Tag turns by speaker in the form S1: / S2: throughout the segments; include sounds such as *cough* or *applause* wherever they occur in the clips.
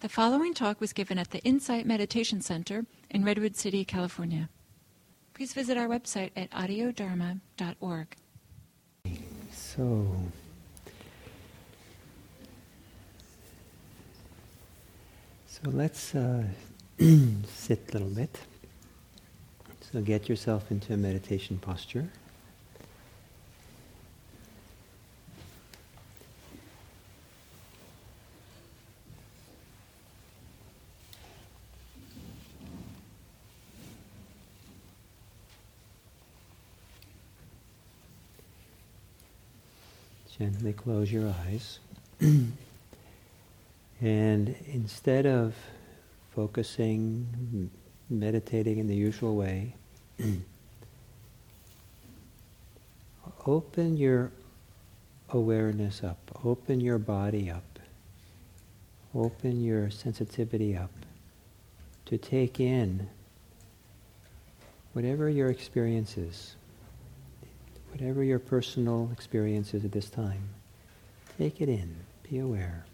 S1: The following talk was given at the Insight Meditation Center in Redwood City, California. Please visit our website at audiodharma.org.
S2: So, so let's uh, *clears throat* sit a little bit. So get yourself into a meditation posture. Gently close your eyes. *clears throat* and instead of focusing, meditating in the usual way, *clears throat* open your awareness up, open your body up, open your sensitivity up to take in whatever your experience is whatever your personal experience is at this time, take it in, be aware.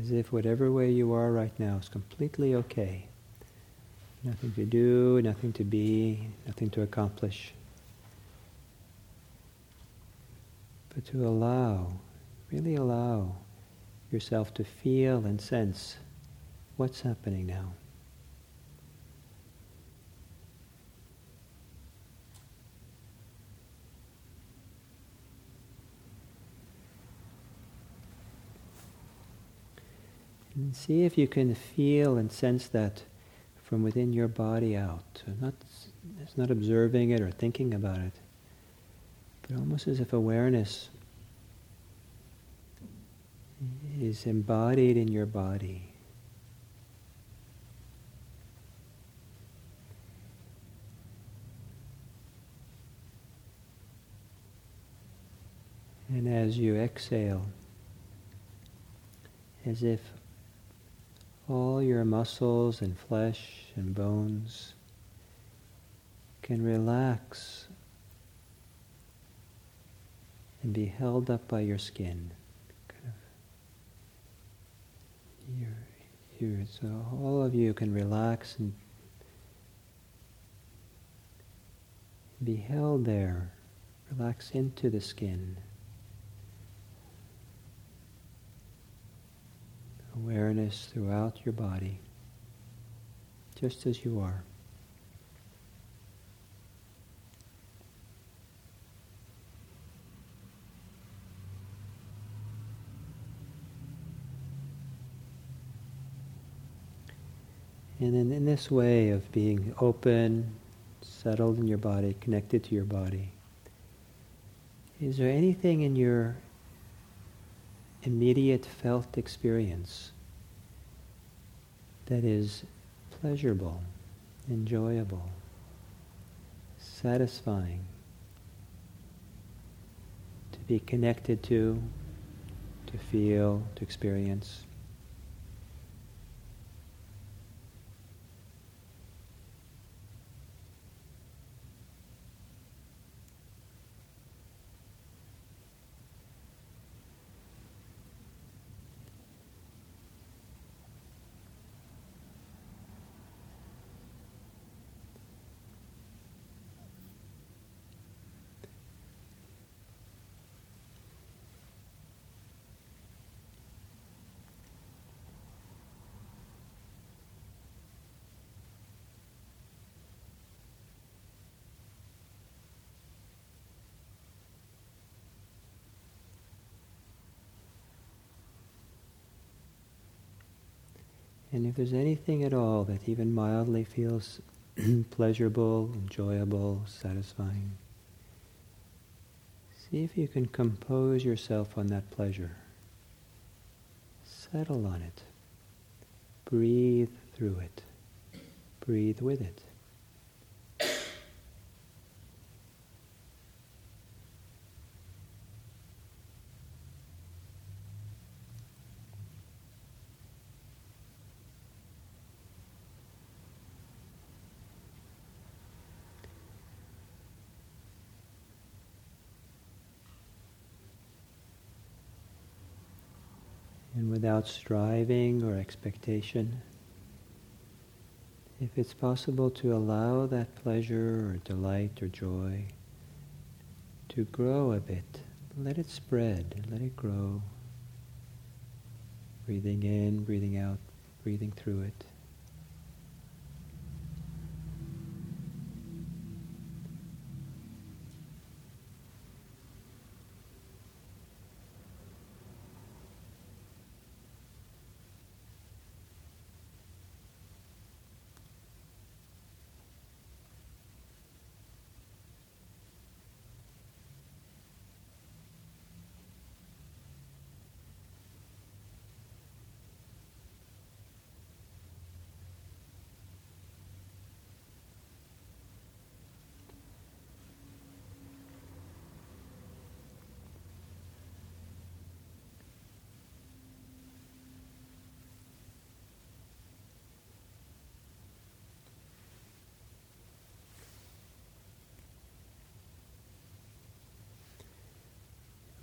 S2: As if whatever way you are right now is completely okay. Nothing to do, nothing to be, nothing to accomplish. But to allow, really allow yourself to feel and sense what's happening now. And see if you can feel and sense that from within your body out. Not, it's not observing it or thinking about it, but almost as if awareness is embodied in your body. And as you exhale, as if all your muscles and flesh and bones can relax and be held up by your skin. Kind of here, here. So all of you can relax and be held there. Relax into the skin. Awareness throughout your body, just as you are. And then in this way of being open, settled in your body, connected to your body, is there anything in your immediate felt experience that is pleasurable, enjoyable, satisfying, to be connected to, to feel, to experience? And if there's anything at all that even mildly feels *clears throat* pleasurable, enjoyable, satisfying, see if you can compose yourself on that pleasure. Settle on it. Breathe through it. Breathe with it. Without striving or expectation, if it's possible to allow that pleasure or delight or joy to grow a bit, let it spread, let it grow. Breathing in, breathing out, breathing through it.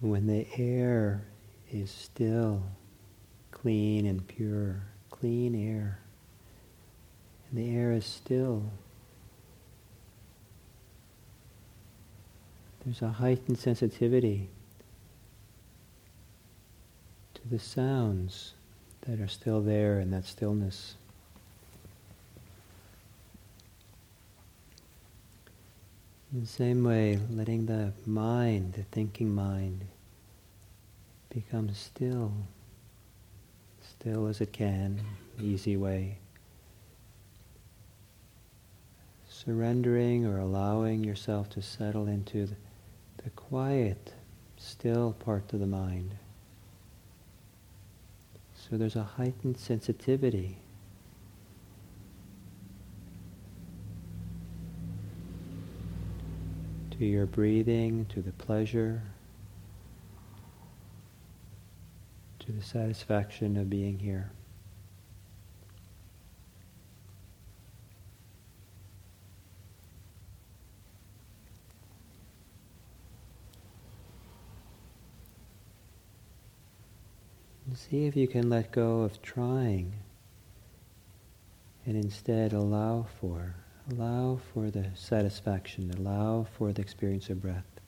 S2: When the air is still, clean and pure, clean air, and the air is still, there's a heightened sensitivity to the sounds that are still there in that stillness. In the same way, letting the mind, the thinking mind, become still, still as it can, easy way. Surrendering or allowing yourself to settle into the, the quiet, still part of the mind. So there's a heightened sensitivity to your breathing, to the pleasure, to the satisfaction of being here. And see if you can let go of trying and instead allow for Allow for the satisfaction, allow for the experience of breath,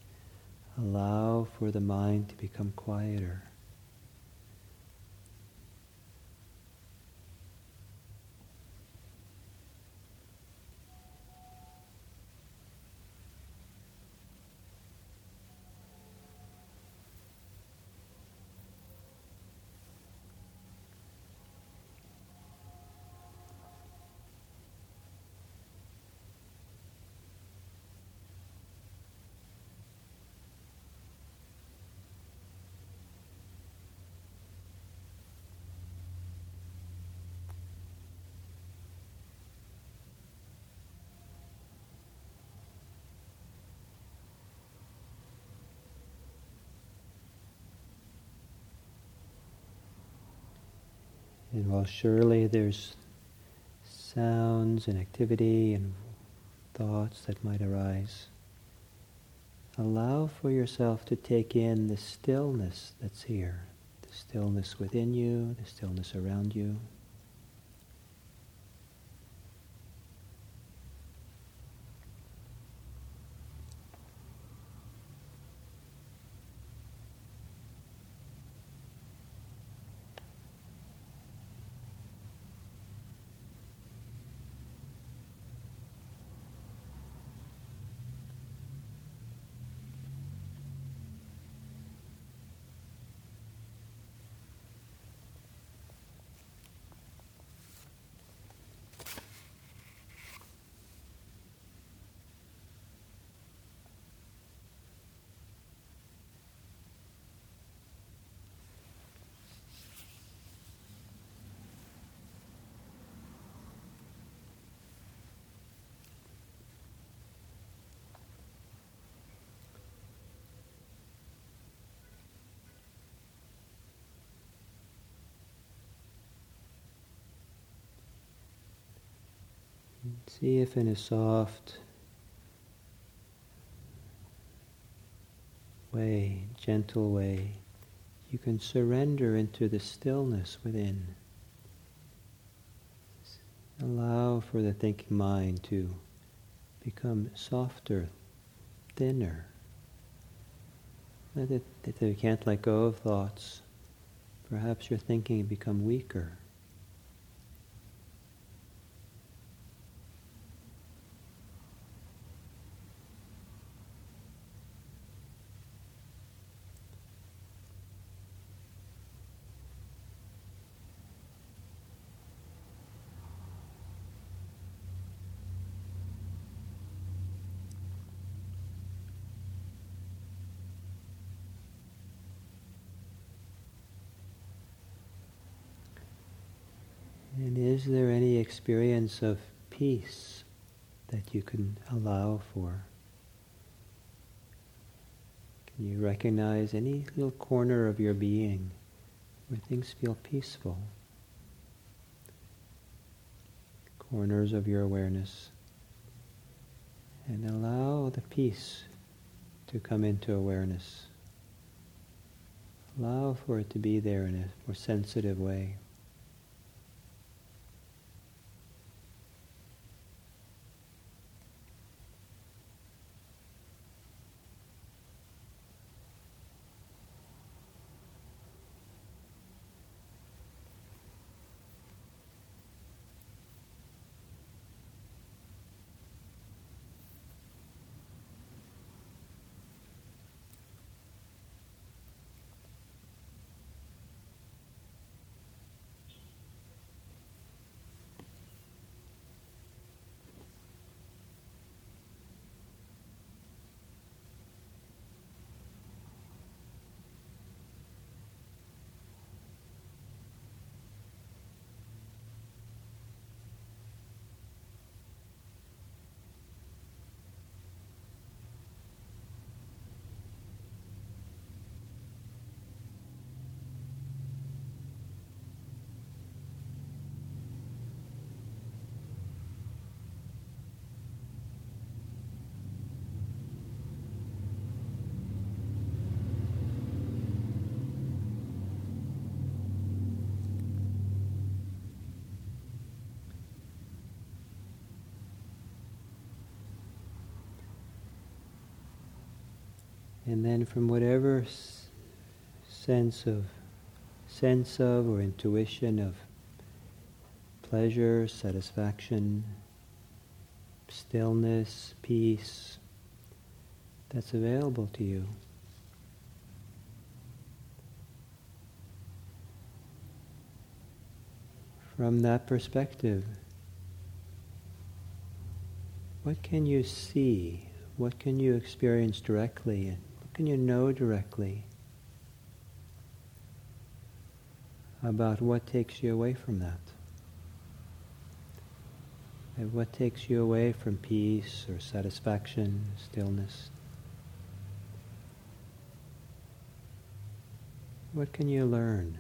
S2: allow for the mind to become quieter. And while surely there's sounds and activity and thoughts that might arise, allow for yourself to take in the stillness that's here, the stillness within you, the stillness around you. See if in a soft way, gentle way, you can surrender into the stillness within. Allow for the thinking mind to become softer, thinner. If you can't let go of thoughts, perhaps your thinking become weaker. Is there any experience of peace that you can allow for? Can you recognize any little corner of your being where things feel peaceful? Corners of your awareness. And allow the peace to come into awareness. Allow for it to be there in a more sensitive way. And then from whatever sense of sense of or intuition of pleasure, satisfaction, stillness, peace that's available to you. From that perspective, what can you see? What can you experience directly? Can you know directly about what takes you away from that? And what takes you away from peace or satisfaction, stillness? What can you learn?